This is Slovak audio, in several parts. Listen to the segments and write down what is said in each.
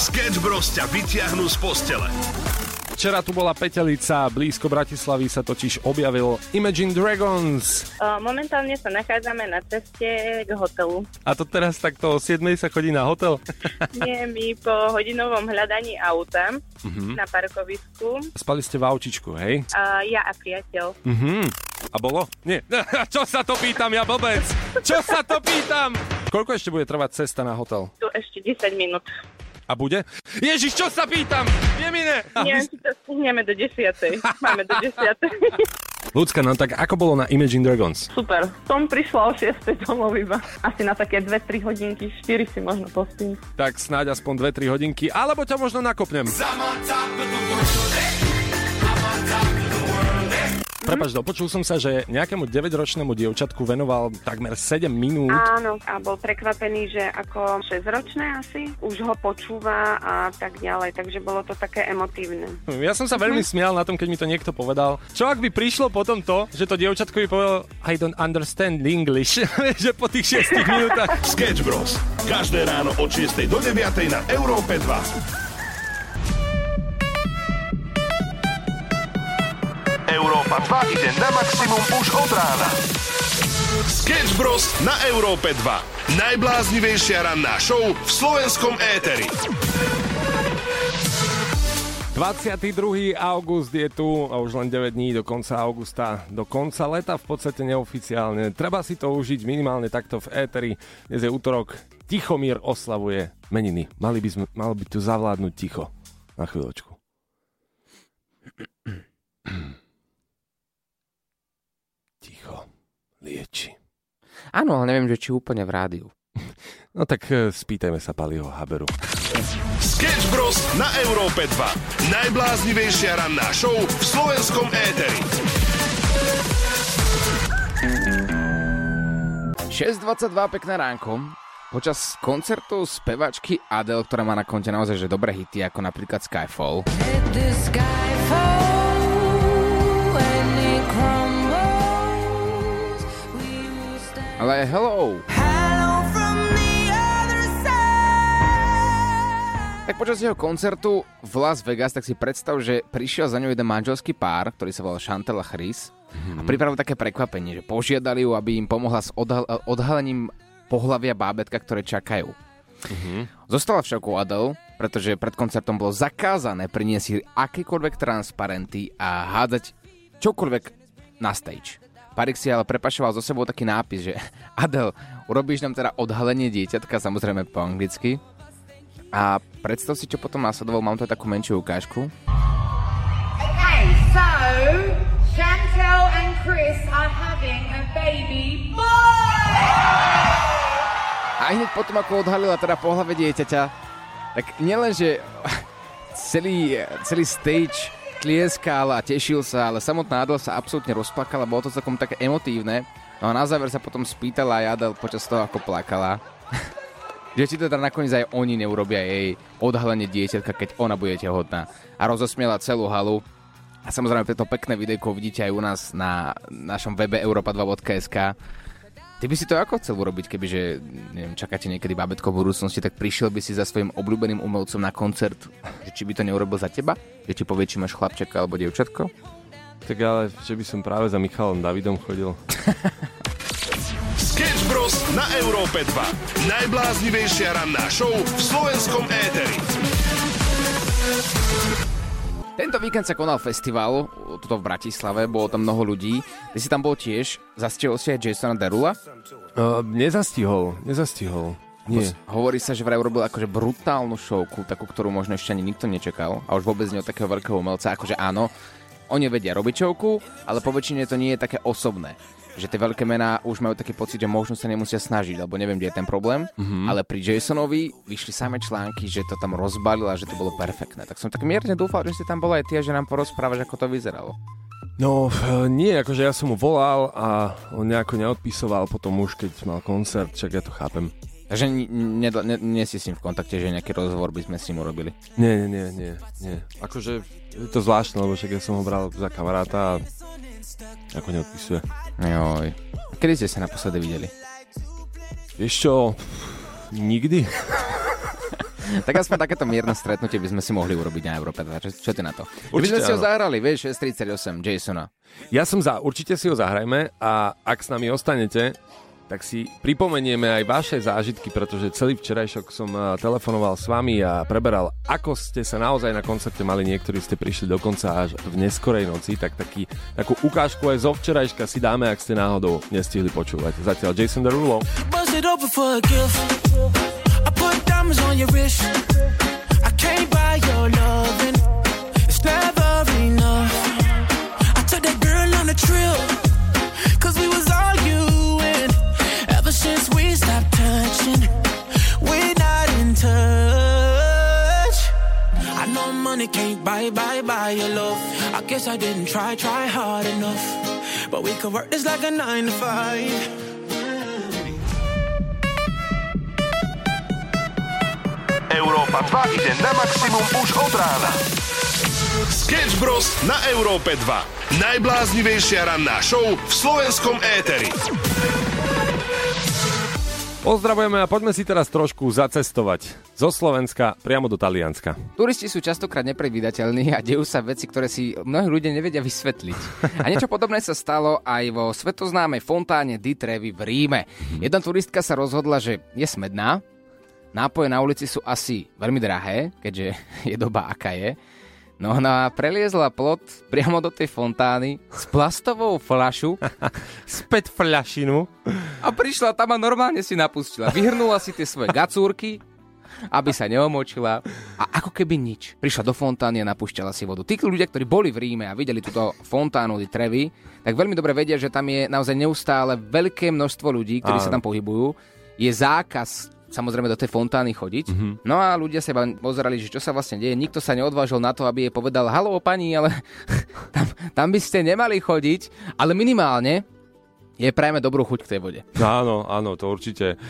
Sketch Bros ťa vyťahnú z postele. Včera tu bola Petelica, blízko Bratislavy sa totiž objavil Imagine Dragons. Momentálne sa nachádzame na ceste k hotelu. A to teraz takto o 7 sa chodí na hotel? Nie, my po hodinovom hľadaní auta uh-huh. na parkovisku. Spali ste v autičku, hej? Uh, ja a priateľ. Uh-huh. A bolo? Nie. Čo sa to pýtam, ja blbec? Čo sa to pýtam? Koľko ešte bude trvať cesta na hotel? Tu ešte 10 minút. A bude? Ježiš, čo sa pýtam? Je mi ne. Nie, či to stihneme do 10. Máme do 10. Ľudská, no tak ako bolo na Imagine Dragons? Super. Som prišla o 6. domov iba. Asi na také 2-3 hodinky, 4 si možno pospím. Tak snáď aspoň 2-3 hodinky, alebo ťa možno nakopnem. Prepač, dopočul som sa, že nejakému 9-ročnému dievčatku venoval takmer 7 minút. Áno, a bol prekvapený, že ako 6-ročné asi už ho počúva a tak ďalej, takže bolo to také emotívne. Ja som sa veľmi smial na tom, keď mi to niekto povedal. Čo ak by prišlo potom to, že to dievčatko by povedal I don't understand English, že po tých 6 minútach. Sketch Bros. Každé ráno od 6 do 9 na Európe 2. Európa 2 ide na maximum už od rána. Sketch Bros. na Európe 2. Najbláznivejšia ranná show v slovenskom éteri. 22. august je tu a už len 9 dní do konca augusta, do konca leta v podstate neoficiálne. Treba si to užiť minimálne takto v éteri. Dnes je útorok, Tichomír oslavuje meniny. Mali by sme, malo by tu zavládnuť ticho. Na chvíľočku. Ticho. Lieči. Áno, ale neviem, že či úplne v rádiu. No tak e, spýtajme sa Paliho Haberu. Sketch Bros. na Európe 2. Najbláznivejšia ranná show v slovenskom éteri. 6.22, pekné ránko. Počas koncertu spevačky Adele, ktorá má na konte naozaj že dobré hity, ako napríklad Skyfall. Ale hello! Tak počas jeho koncertu v Las Vegas, tak si predstav, že prišiel za ňou jeden manželský pár, ktorý sa volal Chantel a Chris mm-hmm. a pripravil také prekvapenie, že požiadali ju, aby im pomohla s odhal- odhalením pohlavia bábetka, ktoré čakajú. Mm-hmm. Zostala v šoku Adele, pretože pred koncertom bolo zakázané priniesť si akékoľvek transparenty a hádzať čokoľvek na stage. Parik si ale prepašoval zo sebou taký nápis, že Adel, urobíš nám teda odhalenie dieťatka, samozrejme po anglicky. A predstav si, čo potom následoval, mám tu takú menšiu ukážku. Okay, so Chantel and Chris are having a baby boy! A hneď potom, ako odhalila teda pohľave dieťaťa, tak nielen, že celý, celý stage tlieskal a tešil sa, ale samotná Adel sa absolútne rozplakala, bolo to celkom také emotívne. No a na záver sa potom spýtala aj Adel počas toho, ako plakala, že či teda nakoniec aj oni neurobia jej odhalenie dieťatka, keď ona bude tehotná. A rozosmiela celú halu. A samozrejme, toto pekné videjko vidíte aj u nás na našom webe europa2.sk. Ty by si to ako chcel urobiť, kebyže neviem, čakáte niekedy bábetko v budúcnosti, tak prišiel by si za svojim obľúbeným umelcom na koncert, že či by to neurobil za teba? Že ti povie, či máš chlapčeka alebo dievčatko? Tak ale, že by som práve za Michalom Davidom chodil. Sketch Bros. na Európe 2. Najbláznivejšia ranná show v slovenskom éteri. Tento víkend sa konal festival, tuto v Bratislave, bolo tam mnoho ľudí. Ty si tam bol tiež, zastihol si aj Jasona Derula? Uh, nezastihol, nezastihol. Nie. Hovorí sa, že vraj urobil akože brutálnu showku, takú, ktorú možno ešte ani nikto nečakal. A už vôbec nie od takého veľkého umelca, akože áno, oni vedia robiť showku, ale po väčšine to nie je také osobné že tie veľké mená už majú taký pocit, že možno sa nemusia snažiť, lebo neviem, kde je ten problém. Mm-hmm. Ale pri Jasonovi vyšli samé články, že to tam rozbalil a že to bolo perfektné. Tak som tak mierne dúfal, že si tam bola aj ty a že nám porozprávaš, ako to vyzeralo. No, nie, akože ja som mu volal a on nejako neodpisoval potom už, keď mal koncert, čak ja to chápem. Takže nie, nie, nie si s ním v kontakte, že nejaký rozhovor by sme s ním urobili? Nie, nie, nie, nie, nie. Akože je to zvláštne, lebo však ja som ho bral za kamaráta a ako neodpisuje. Joj. Kedy ste sa naposledy videli? Vieš čo, nikdy. Tak aspoň takéto mierne stretnutie by sme si mohli urobiť na Európe 2. Čo, čo ty na to? Určite sme si ho zahrali, vieš, 638 Jasona. Ja som za, určite si ho zahrajme a ak s nami ostanete, tak si pripomenieme aj vaše zážitky, pretože celý včerajšok som eh, telefonoval s vami a preberal, ako ste sa naozaj na koncerte mali, niektorí ste prišli dokonca až v neskorej noci, tak taký, takú ukážku aj zo včerajška si dáme, ak ste náhodou nestihli počúvať. Zatiaľ Jason Derulo. Put diamonds money can't buy, buy, buy your love. I guess I didn't try, try hard enough. But we could work this like a nine to five. Európa 2 ide na maximum už od rána. Sketch Bros. na Európe 2. Najbláznivejšia ranná show v slovenskom éteri. Pozdravujeme a poďme si teraz trošku zacestovať zo Slovenska priamo do Talianska. Turisti sú častokrát nepredvídateľní a dejú sa veci, ktoré si mnohí ľudia nevedia vysvetliť. A niečo podobné sa stalo aj vo svetoznámej fontáne Di Trevi v Ríme. Jedna turistka sa rozhodla, že je smedná, nápoje na ulici sú asi veľmi drahé, keďže je doba aká je. No ona preliezla plot priamo do tej fontány s plastovou fľašu Späť fľašinu. a prišla tam a normálne si napustila. Vyhrnula si tie svoje gacúrky, aby sa neomočila a ako keby nič. Prišla do fontány a napúšťala si vodu. Tí ľudia, ktorí boli v Ríme a videli túto fontánu di Trevi, tak veľmi dobre vedia, že tam je naozaj neustále veľké množstvo ľudí, ktorí Áno. sa tam pohybujú. Je zákaz samozrejme do tej fontány chodiť. Mm-hmm. No a ľudia sa pozerali, že čo sa vlastne deje. Nikto sa neodvážil na to, aby jej povedal, halo pani, ale tam, tam by ste nemali chodiť, ale minimálne je prajme dobrú chuť k tej vode. Áno, áno, to určite.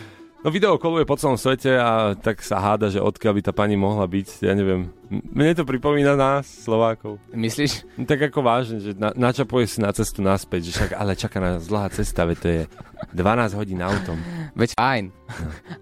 No video koluje po celom svete a tak sa háda, že odkiaľ by tá pani mohla byť, ja neviem. Mne to pripomína nás, Slovákov. Myslíš? No, tak ako vážne, že na, načapuje si na cestu naspäť, že však, ale čaká nás dlhá cesta, veď to je 12 hodín autom. Veď fajn.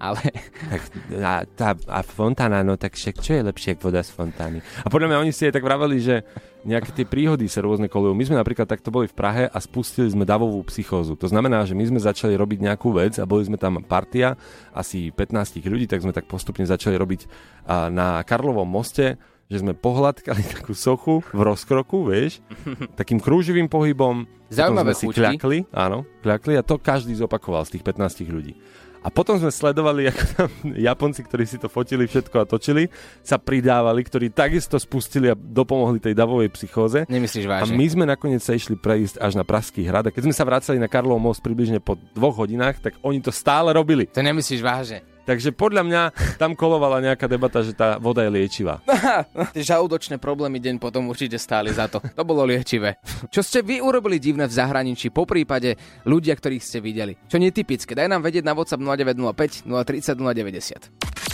Ale Tak a, tá, a fontána, no tak však čo je lepšie ako voda z fontány? A podľa mňa oni si aj tak vraveli, že nejaké tie príhody sa rôzne kolujú. My sme napríklad takto boli v Prahe a spustili sme davovú psychózu. To znamená, že my sme začali robiť nejakú vec a boli sme tam partia, asi 15 ľudí, tak sme tak postupne začali robiť na Karlovom moste, že sme pohľadkali takú sochu v rozkroku, vieš, takým krúživým pohybom. Zaujímavé Potom sme si chuťky. kľakli, áno, kľakli a to každý zopakoval z tých 15 ľudí. A potom sme sledovali, ako tam Japonci, ktorí si to fotili všetko a točili, sa pridávali, ktorí takisto spustili a dopomohli tej davovej psychóze. nemyslíš A vážne? my sme nakoniec sa išli prejsť až na Pražský hrad a keď sme sa vracali na Karlov most približne po dvoch hodinách, tak oni to stále robili. To nemyslíš vážne? Takže podľa mňa tam kolovala nejaká debata, že tá voda je liečivá. Tie žalúdočné problémy deň potom určite stáli za to. To bolo liečivé. Čo ste vy urobili divné v zahraničí, po prípade ľudia, ktorých ste videli? Čo netypické? Daj nám vedieť na WhatsApp 0905 030 090.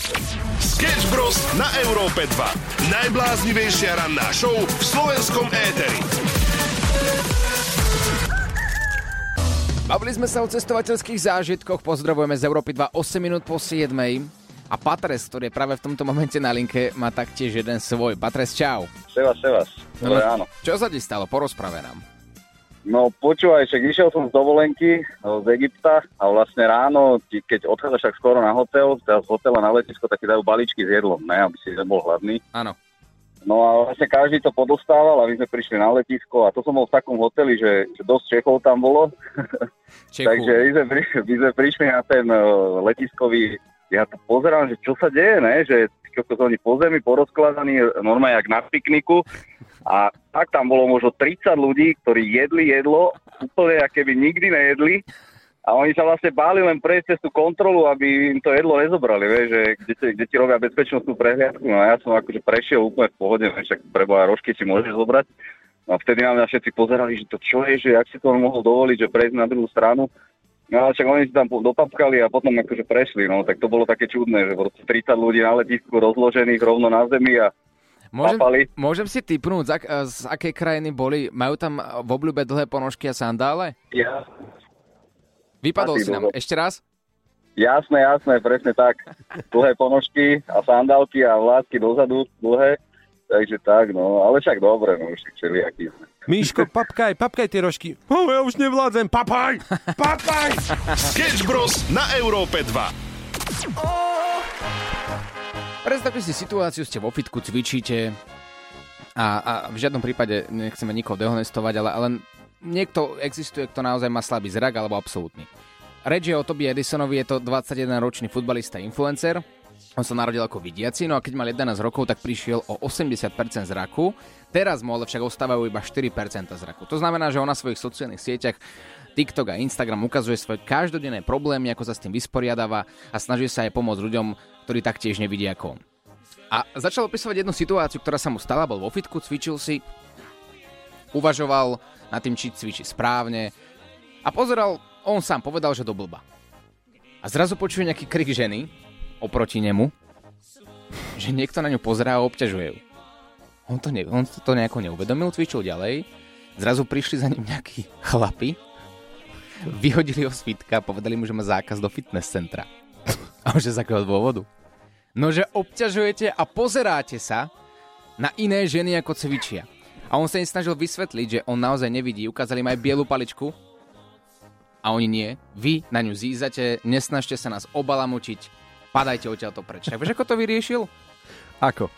Sketch Bros. na Európe 2. Najbláznivejšia ranná show v slovenskom éteri. Bavili sme sa o cestovateľských zážitkoch, pozdravujeme z Európy 2 8 minút po 7. A Patres, ktorý je práve v tomto momente na linke, má taktiež jeden svoj. Patres, čau. Sevas, Sevas. Dobre, áno. Čo sa ti stalo? Porozprave nám. No počúvaj, však išiel som z dovolenky no, z Egypta a vlastne ráno, keď odchádzaš tak skoro na hotel, teda z hotela na letisko, tak ti dajú balíčky s jedlom, ne, aby si nebol hladný. Áno. No a vlastne každý to podostával a my sme prišli na letisko a to som bol v takom hoteli, že, že dosť Čechov tam bolo. Takže my sme, pri, my sme prišli na ten uh, letiskový, ja to pozerám, že čo sa deje, ne? že čo oni po zemi porozkladaní, normálne jak na pikniku. A tak tam bolo možno 30 ľudí, ktorí jedli jedlo, úplne aké by nikdy nejedli. A oni sa vlastne báli len prejsť cez tú kontrolu, aby im to jedlo nezobrali, vieš, že kde, ti, kde ti robia bezpečnostnú prehliadku. No a ja som akože prešiel úplne v pohode, ne? však preboha rožky si môžeš zobrať. No a vtedy na mňa všetci pozerali, že to čo je, že jak si to on mohol dovoliť, že prejsť na druhú stranu. No ale však oni si tam dopapkali a potom akože prešli, no tak to bolo také čudné, že proste 30 ľudí na letisku rozložených rovno na zemi a Môžem, papali. môžem si typnúť, z, ak, z akej krajiny boli? Majú tam v obľúbe dlhé ponožky a sandále? ja Vypadol si nám. dlho. Ešte raz? Jasné, jasné, presne tak. Dlhé ponožky a sandálky a vládky dozadu, dlhé. Takže tak, no, ale však dobre, no, však všelijaký sme. Míško, papkaj, papkaj tie rožky. Oh, ja už nevládzem, papaj, papaj. Sketch Bros. na Európe 2. Predstavte si situáciu, ste vo fitku, cvičíte a, a v žiadnom prípade nechceme nikoho dehonestovať, ale, ale niekto existuje, kto naozaj má slabý zrak alebo absolútny. Reč je o Tobi Edisonovi, je to 21-ročný futbalista influencer. On sa narodil ako vidiaci, no a keď mal 11 rokov, tak prišiel o 80% zraku. Teraz mu ale však ostávajú iba 4% zraku. To znamená, že on na svojich sociálnych sieťach TikTok a Instagram ukazuje svoje každodenné problémy, ako sa s tým vysporiadáva a snaží sa aj pomôcť ľuďom, ktorí taktiež nevidia ako on. A začal opisovať jednu situáciu, ktorá sa mu stala, bol vo fitku, cvičil si, uvažoval nad tým, či cvičí správne a pozeral, on sám povedal, že do blba. A zrazu počuje nejaký krik ženy oproti nemu, že niekto na ňu pozerá a obťažuje ju. On to, ne, on to nejako neuvedomil, cvičil ďalej, zrazu prišli za ním nejakí chlapi, vyhodili ho z fitka a povedali mu, že má zákaz do fitness centra. A že z akého dôvodu? No, že obťažujete a pozeráte sa na iné ženy ako cvičia. A on sa im snažil vysvetliť, že on naozaj nevidí. Ukázali mu aj bielu paličku a oni nie. Vy na ňu zízate, nesnažte sa nás obalamučiť, padajte odtiaľto preč. Tak vieš, ako to vyriešil? Ako?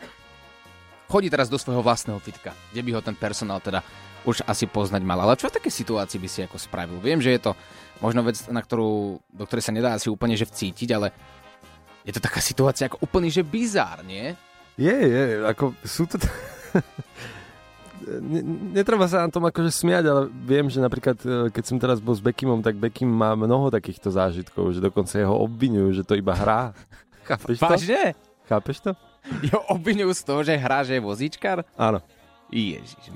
Chodí teraz do svojho vlastného fitka, kde by ho ten personál teda už asi poznať mal. Ale čo v takej situácii by si ako spravil? Viem, že je to možno vec, na ktorú, do ktorej sa nedá asi úplne že vcítiť, ale je to taká situácia ako úplný, že bizár, nie? Je, je, ako sú to... T- netreba sa na tom akože smiať, ale viem, že napríklad, e, keď som teraz bol s Bekimom, tak Bekim má mnoho takýchto zážitkov, že dokonca jeho obvinujú, že to iba hrá. Chápeš to? Vážne? Chápeš to? Jo obvinujú z toho, že hrá, že je vozíčkar? Áno. Ježiš.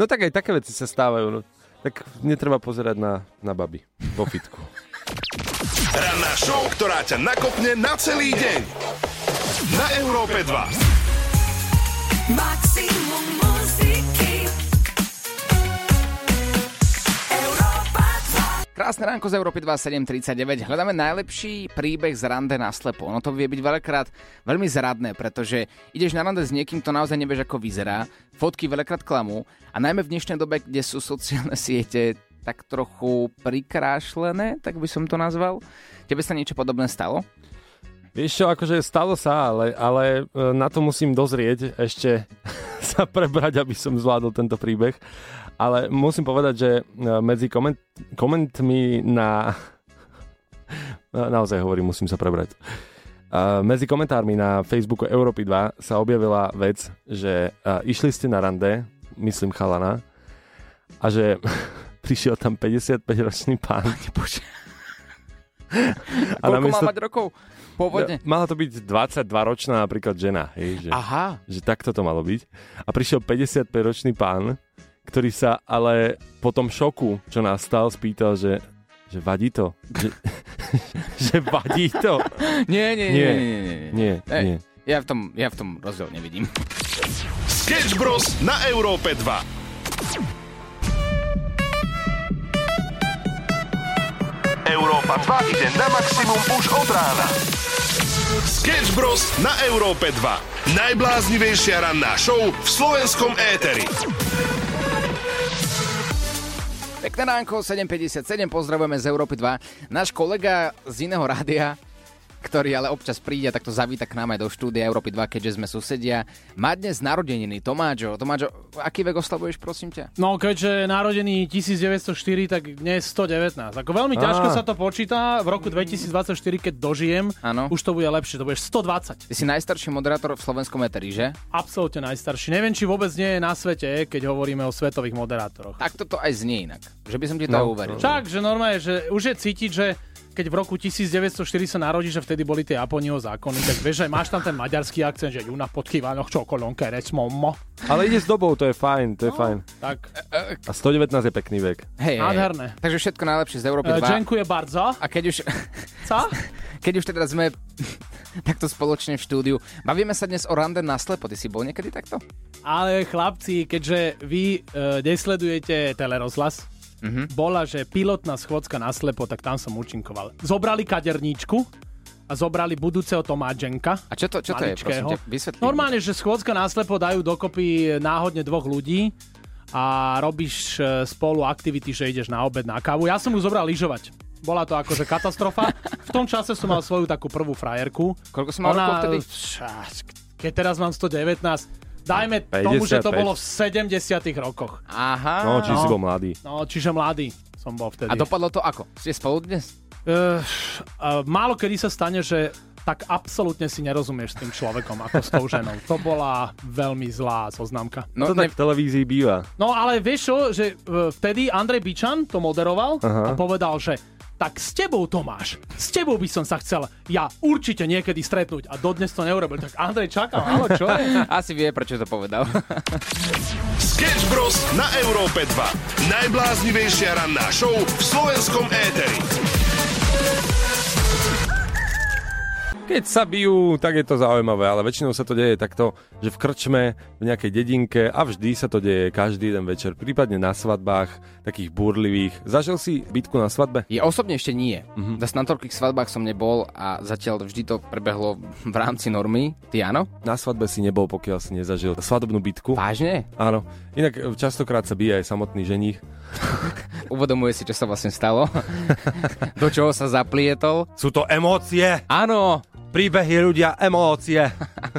No tak aj také veci sa stávajú. No. Tak netreba pozerať na, na baby vo fitku. Ranná show, ktorá ťa nakopne na celý deň. Na Európe 2. Maximum Krásne ránko z Európy 2739. Hľadáme najlepší príbeh z rande na slepo. Ono to vie byť veľakrát veľmi zradné, pretože ideš na rande s niekým, to naozaj nevieš, ako vyzerá. Fotky veľakrát klamú a najmä v dnešnej dobe, kde sú sociálne siete tak trochu prikrášlené, tak by som to nazval. Tebe sa niečo podobné stalo? Vieš čo, akože stalo sa, ale, ale e, na to musím dozrieť ešte prebrať, aby som zvládol tento príbeh. Ale musím povedať, že e, medzi koment, komentmi na... Na- Naozaj hovorím, musím sa prebrať. A medzi komentármi na Facebooku Európy 2 sa objavila vec, že a, išli ste na rande, myslím chalana, a že prišiel tam 55-ročný pán. Bože. A Koľko namiesto- má mať rokov? Pôvodne. Mala to byť 22-ročná napríklad žena, hej, že, Aha. že takto to malo byť. A prišiel 55-ročný pán, ktorý sa ale po tom šoku, čo nastal, spýtal, že, že vadí to. Že, že vadí to. Nie, nie, nie, Nie. nie, nie, nie. Nie, Ej, nie. Ja v tom, ja v tom rozdiel nevidím. Sketch Bros. na Európe 2. Európa 2 ide na maximum už od rána. Sketch Bros. na Európe 2. Najbláznivejšia ranná show v slovenskom éteri. Pekné ránko, 7.57, pozdravujeme z Európy 2. Náš kolega z iného rádia, ktorý ale občas príde a takto zavíta k nám aj do štúdia Európy 2, keďže sme susedia, má dnes narodeniny. Tomáčo, Tomáčo, aký vek oslavuješ, prosím ťa? No, keďže narodený 1904, tak dnes 119. Ako veľmi ťažko Á. sa to počíta. V roku 2024, keď dožijem, Áno. už to bude lepšie. To bude 120. Ty si najstarší moderátor v slovenskom eteri, že? Absolútne najstarší. Neviem, či vôbec nie je na svete, keď hovoríme o svetových moderátoroch. Tak toto aj znie inak. Že by som ti to No, uveril. Však, že normálne, že už je cítiť, že keď v roku 1904 sa narodí, že vtedy boli tie Japonieho zákony, tak vieš, že máš tam ten maďarský akcent, že Juna podkývanoch čokolonke, rec momo. Ale ide s dobou, to je fajn, to je fajn. Tak, A 119 je pekný vek. Hej, hej. Nádherné. Takže všetko najlepšie z Európy e, 2. ďakujem bardzo. A keď už, Co? keď už teda sme takto spoločne v štúdiu, bavíme sa dnes o rande na slepo. Ty si bol niekedy takto? Ale chlapci, keďže vy e, nesledujete telerozhlas, mm-hmm. bola, že pilotná schôdzka na slepo, tak tam som účinkoval. Zobrali kaderníčku a zobrali budúceho Tomáčenka. A čo to, čo to je, prosím vysvetli. Normálne, že schôdzka náslepo dajú dokopy náhodne dvoch ľudí a robíš e, spolu aktivity, že ideš na obed, na kávu. Ja som ju zobral lyžovať. Bola to akože katastrofa. V tom čase som mal svoju takú prvú frajerku. Koľko som mal rokov vtedy? Keď teraz mám 119, dajme tomu, že to 55. bolo v 70 rokoch. Aha. No, či No. si bol mladý. No, čiže mladý som bol vtedy. A dopadlo to ako? Ste spolu dnes? Uh, uh, málo kedy sa stane, že tak absolútne si nerozumieš s tým človekom ako s tou ženou. To bola veľmi zlá zoznamka. to No, tak v televízii býva. No ale vieš čo, že uh, vtedy Andrej Bičan to moderoval Aha. a povedal, že tak s tebou Tomáš, s tebou by som sa chcel ja určite niekedy stretnúť a dodnes to neurobil. Tak Andrej čakal, ale čo je? Asi vie, prečo to povedal. Sketch Bros. na Európe 2. Najbláznivejšia ranná show v slovenskom éteri. Keď sa bijú, tak je to zaujímavé, ale väčšinou sa to deje takto, že v krčme, v nejakej dedinke a vždy sa to deje každý jeden večer, prípadne na svadbách, takých búrlivých. Zažil si bitku na svadbe? Je osobne ešte nie. Mhm. Mm-hmm. Zas na toľkých svadbách som nebol a zatiaľ vždy to prebehlo v rámci normy. Ty áno? Na svadbe si nebol, pokiaľ si nezažil svadobnú bitku. Vážne? Áno. Inak e, častokrát sa bije aj samotný ženích. Uvedomuje si, čo sa vlastne stalo? Do čoho sa zaplietol? Sú to emócie! Áno! Príbehy ľudia, emócie!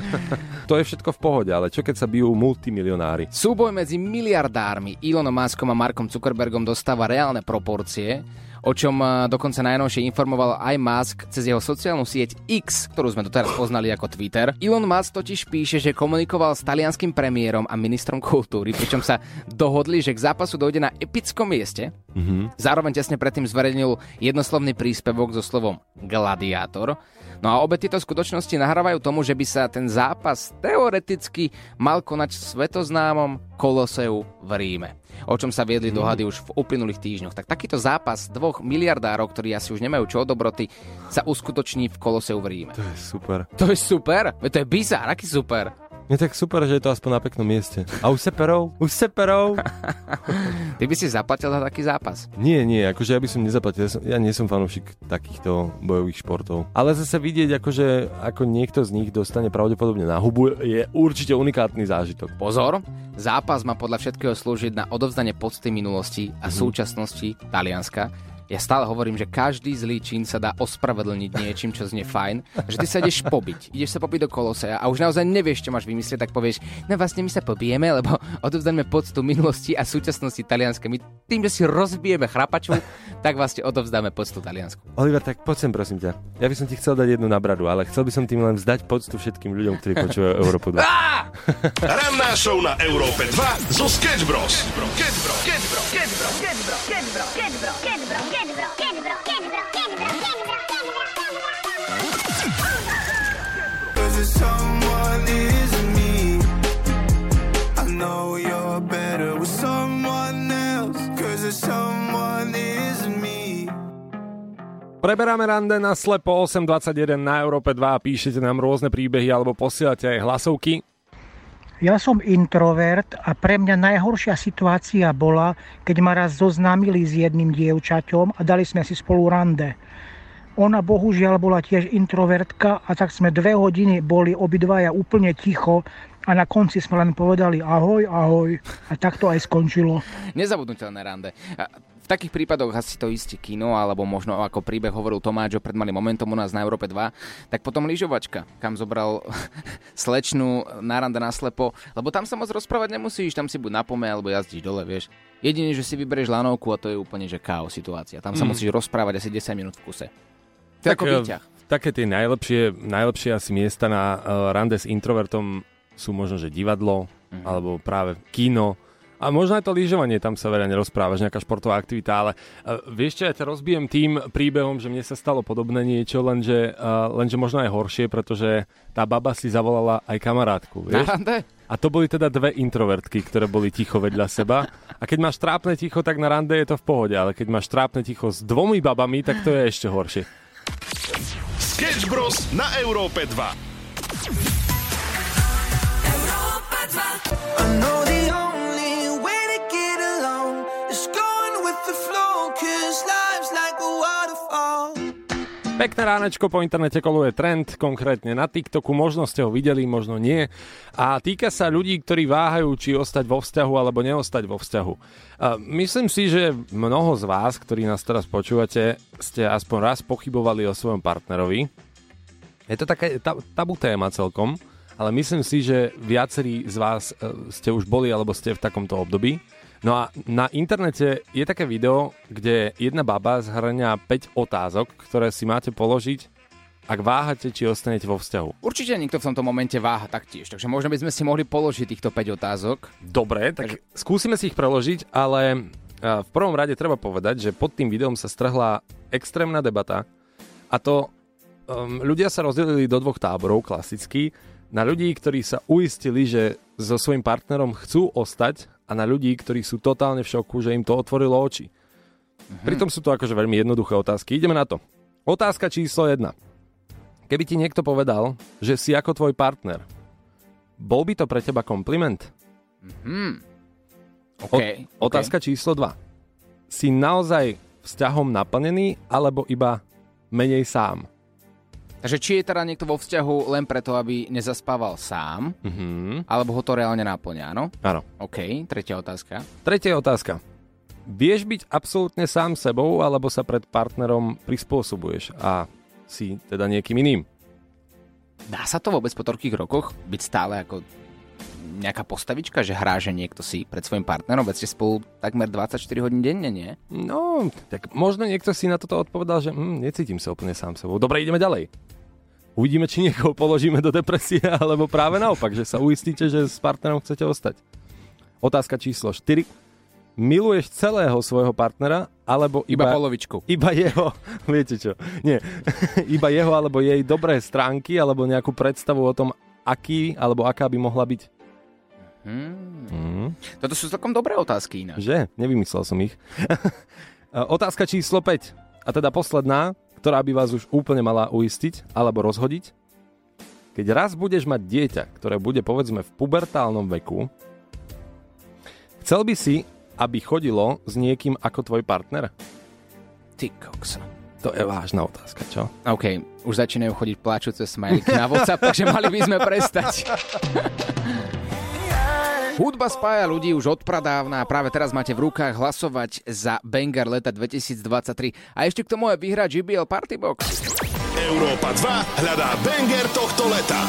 to je všetko v pohode, ale čo keď sa bijú multimilionári? Súboj medzi miliardármi Elonom Muskom a Markom Zuckerbergom dostáva reálne proporcie, o čom eh, dokonca najnovšie informoval aj Musk cez jeho sociálnu sieť X, ktorú sme doteraz poznali ako Twitter. Elon Musk totiž píše, že komunikoval s talianským premiérom a ministrom kultúry, pričom sa dohodli, že k zápasu dojde na epickom mieste. Mhm. Zároveň tesne predtým zverejnil jednoslovný príspevok so slovom gladiátor. No a obe tieto skutočnosti nahrávajú tomu, že by sa ten zápas teoreticky mal konať v svetoznámom Koloseu v Ríme. O čom sa viedli dohady už v uplynulých týždňoch. Tak takýto zápas dvoch miliardárov, ktorí asi už nemajú čo od dobroty, sa uskutoční v Koloseu v Ríme. To je super. To je super, to je bizár, aký super. Je tak super, že je to aspoň na peknom mieste. A už seperov? Už seperov? Ty by si zaplatil za taký zápas. Nie, nie, akože ja by som nezaplatil, ja, som, ja nie som fanúšik takýchto bojových športov. Ale zase vidieť, akože ako niekto z nich dostane pravdepodobne na hubu, je určite unikátny zážitok. Pozor, zápas má podľa všetkého slúžiť na odovzdanie pocty minulosti a Mhm. súčasnosti Talianska. Ja stále hovorím, že každý zlý čin sa dá ospravedlniť niečím, čo znie fajn. Že ty sa ideš pobiť. Ideš sa pobiť do kolosea a už naozaj nevieš, čo máš vymyslieť, tak povieš, no vlastne my sa pobijeme, lebo odovzdáme poctu minulosti a súčasnosti Talianska. My tým, že si rozbijeme chrapaču, tak vlastne odovzdáme poctu Taliansku. Oliver, tak poď sem prosím ťa. Ja by som ti chcel dať jednu na bradu, ale chcel by som tým len vzdať poctu všetkým ľuďom, ktorí počúvajú Európu 2. Ranná show na Európe 2 zo Sketch Bros. Sketch Bros. Sketch Bros. Preberáme rande na Slepo 821 na Európe 2 a píšete nám rôzne príbehy alebo posielate aj hlasovky. Ja som introvert a pre mňa najhoršia situácia bola, keď ma raz zoznámili s jedným dievčaťom a dali sme si spolu rande. Ona bohužiaľ bola tiež introvertka a tak sme dve hodiny boli obidvaja úplne ticho a na konci sme len povedali ahoj, ahoj a tak to aj skončilo. Nezabudnutelné rande. Takých prípadoch asi to isté kino, alebo možno ako príbeh hovoril Tomáčo pred malým momentom u nás na Európe 2, tak potom lyžovačka, kam zobral slečnú na rande naslepo, lebo tam sa moc rozprávať nemusíš, tam si buď na pome, alebo jazdíš dole, vieš. Jedine, že si vyberieš lanovku a to je úplne že chaos situácia. Tam sa Mm. musíš rozprávať asi 10 minút v kuse. Je ako eh, výťah. také tie najlepšie, najlepšie asi miesta na uh, rande s introvertom sú možno, že divadlo, Mhm. alebo práve kino, a možno aj to lyžovanie, tam sa veľa nerozprávaš, nejaká športová aktivita, ale uh, vieš čo, ja to rozbijem tým príbehom, že mne sa stalo podobné niečo, lenže, uh, lenže možno aj horšie, pretože tá baba si zavolala aj kamarátku, vieš? Na a to boli teda dve introvertky, ktoré boli ticho vedľa seba. A keď máš trápne ticho, tak na rande je to v pohode, ale keď máš trápne ticho s dvomi babami, tak to je ešte horšie. Sketch Bros. na Európe 2. Európa 2. Pekné ránečko po internete koluje trend, konkrétne na TikToku, možno ste ho videli, možno nie. A týka sa ľudí, ktorí váhajú, či ostať vo vzťahu alebo neostať vo vzťahu. A myslím si, že mnoho z vás, ktorí nás teraz počúvate, ste aspoň raz pochybovali o svojom partnerovi. Je to taká ta- tabu téma celkom, ale myslím si, že viacerí z vás e, ste už boli alebo ste v takomto období. No a na internete je také video, kde jedna baba zhrňa 5 otázok, ktoré si máte položiť, ak váhate, či ostanete vo vzťahu. Určite niekto v tomto momente váha taktiež, takže možno by sme si mohli položiť týchto 5 otázok. Dobre, tak skúsime si ich preložiť, ale a, v prvom rade treba povedať, že pod tým videom sa strhla extrémna debata a to um, ľudia sa rozdelili do dvoch táborov klasicky. Na ľudí, ktorí sa uistili, že so svojím partnerom chcú ostať a na ľudí, ktorí sú totálne v šoku, že im to otvorilo oči. Pritom sú to akože veľmi jednoduché otázky. Ideme na to. Otázka číslo 1. Keby ti niekto povedal, že si ako tvoj partner, bol by to pre teba kompliment? Mhm. OK. O- otázka číslo 2. Si naozaj vzťahom naplnený, alebo iba menej sám? Takže či je teda niekto vo vzťahu len preto, aby nezaspával sám, Mhm. alebo ho to reálne náplňa, áno? Áno. OK, tretia otázka. Tretia otázka. Vieš byť absolútne sám sebou, alebo sa pred partnerom prispôsobuješ a si teda niekým iným? Dá sa to vôbec po toľkých rokoch byť stále ako nejaká postavička, že hrá, že niekto si pred svojim partnerom, veď ste spolu takmer 24 hodín denne, nie? No, tak možno niekto si na toto odpovedal, že hm, necítim sa úplne sám sebou. Dobre, ideme ďalej. Uvidíme, či niekoho položíme do depresie, alebo práve naopak, že sa uistíte, že s partnerom chcete ostať. Otázka číslo 4. Miluješ celého svojho partnera, alebo Iba iba, polovičku. iba jeho, viete čo, nie, iba jeho alebo jej dobré stránky, alebo nejakú predstavu o tom, aký alebo aká by mohla byť. Hmm. Mm. Toto sú celkom dobré otázky ináč. Že? Nevymyslel som ich. Otázka číslo 5. A teda posledná, ktorá by vás už úplne mala uistiť alebo rozhodiť. Keď raz budeš mať dieťa, ktoré bude povedzme v pubertálnom veku, chcel by si, aby chodilo s niekým ako tvoj partner? Ty kokso. To je vážna otázka, čo? OK, už začínajú chodiť pláčuce smajliky na WhatsApp, takže mali by sme prestať. Hudba spája ľudí už od pradávna a práve teraz máte v rukách hlasovať za Banger leta 2023. A ešte k tomu je vyhrať JBL Party Box. Európa 2 hľadá banger tohto leta.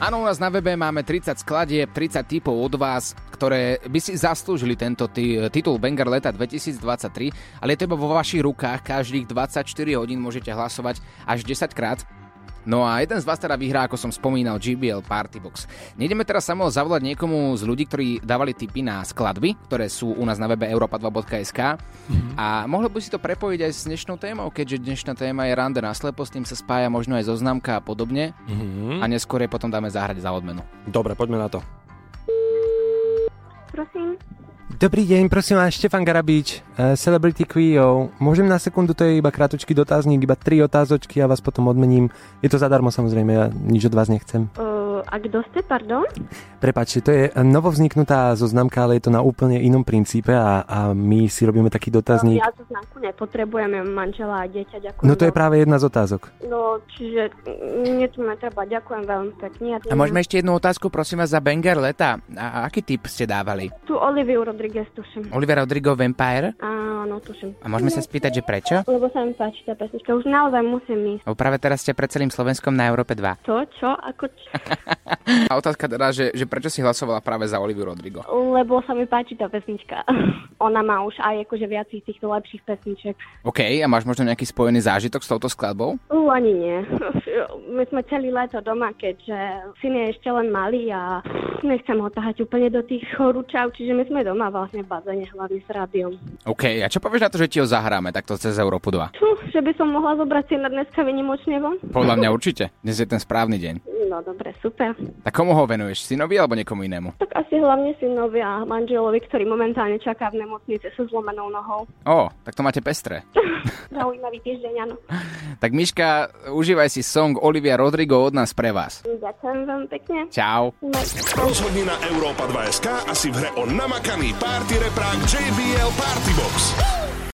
Áno, u nás na webe máme 30 skladieb, 30 typov od vás, ktoré by si zaslúžili tento ty, titul Banger leta 2023, ale je to vo vašich rukách, každých 24 hodín môžete hlasovať až 10 krát. No a jeden z vás teda vyhrá, ako som spomínal, GBL Party Box. Nejdeme teraz samo zavolať niekomu z ľudí, ktorí dávali tipy na skladby, ktoré sú u nás na webe europa2.sk a mohli by si to prepojiť aj s dnešnou témou, keďže dnešná téma je rande na slepo, s tým sa spája možno aj zoznamka a podobne Mhm. a neskôr jej potom dáme zahrať za odmenu. Dobre, poďme na to. Dobrý deň, prosím vás, Štefan Garabič, uh, Celebrity Queo. Môžem na sekundu, to je iba kratučký dotazník, iba tri otázočky a vás potom odmením. Je to zadarmo samozrejme, ja nič od vás nechcem. Uh, a kto ste, pardon? Prepačte, to je novovzniknutá zoznamka, ale je to na úplne inom princípe a, a my si robíme taký dotazník. Ja tú známku nepotrebujem, manžela a dieťa, ďakujem. No to je práve jedna z otázok. No, čiže mne tu netreba, ďakujem veľmi pekne. Ja A môžeme ešte jednu otázku, prosím vás, za Banger leta. A aký typ ste dávali? Tu Oliviu Rodriguez, tuším. Oliver Rodrigo Vampire? Áno, tuším. A môžeme sa spýtať, že prečo? Lebo sa mi páči tá pesnička, už naozaj musím ísť. Práve teraz ste pred celým Slovenskom na Európe 2. To, čo? Ako čo? A otázka teda, že, že prečo si hlasovala práve za Oliviu Rodrigo? Lebo sa mi páči tá pesnička. Ona má už aj akože viac týchto lepších pesniček. OK, a máš možno nejaký spojený zážitok s touto skladbou? U, ani nie. My sme celý leto doma, keďže syn je ešte len malý a nechcem ho tahať úplne do tých horúčav, čiže my sme doma vlastne v bazéne, hlavne s rádiom. OK, a čo povieš na to, že ti ho zahráme takto cez Európu 2? Fú, že by som mohla zobrať syna dneska vynimočne von? Podľa mňa určite. Dnes je ten správny deň. No dobre, super. Tak komu ho venuješ? Synovi alebo niekomu inému? Tak asi hlavne synovi a manželovi, ktorý momentálne čaká v nemocnici so zlomenou nohou. Ó, tak to máte pestré. Zaujímavý týždeň, áno. Tak Miška, užívaj si song Olivia Rodrigo od nás pre vás. Ďakujem veľmi pekne. Čau. Rozhodni na Európa 2 SK a si v hre o namakaný party reprák JBL Party Box.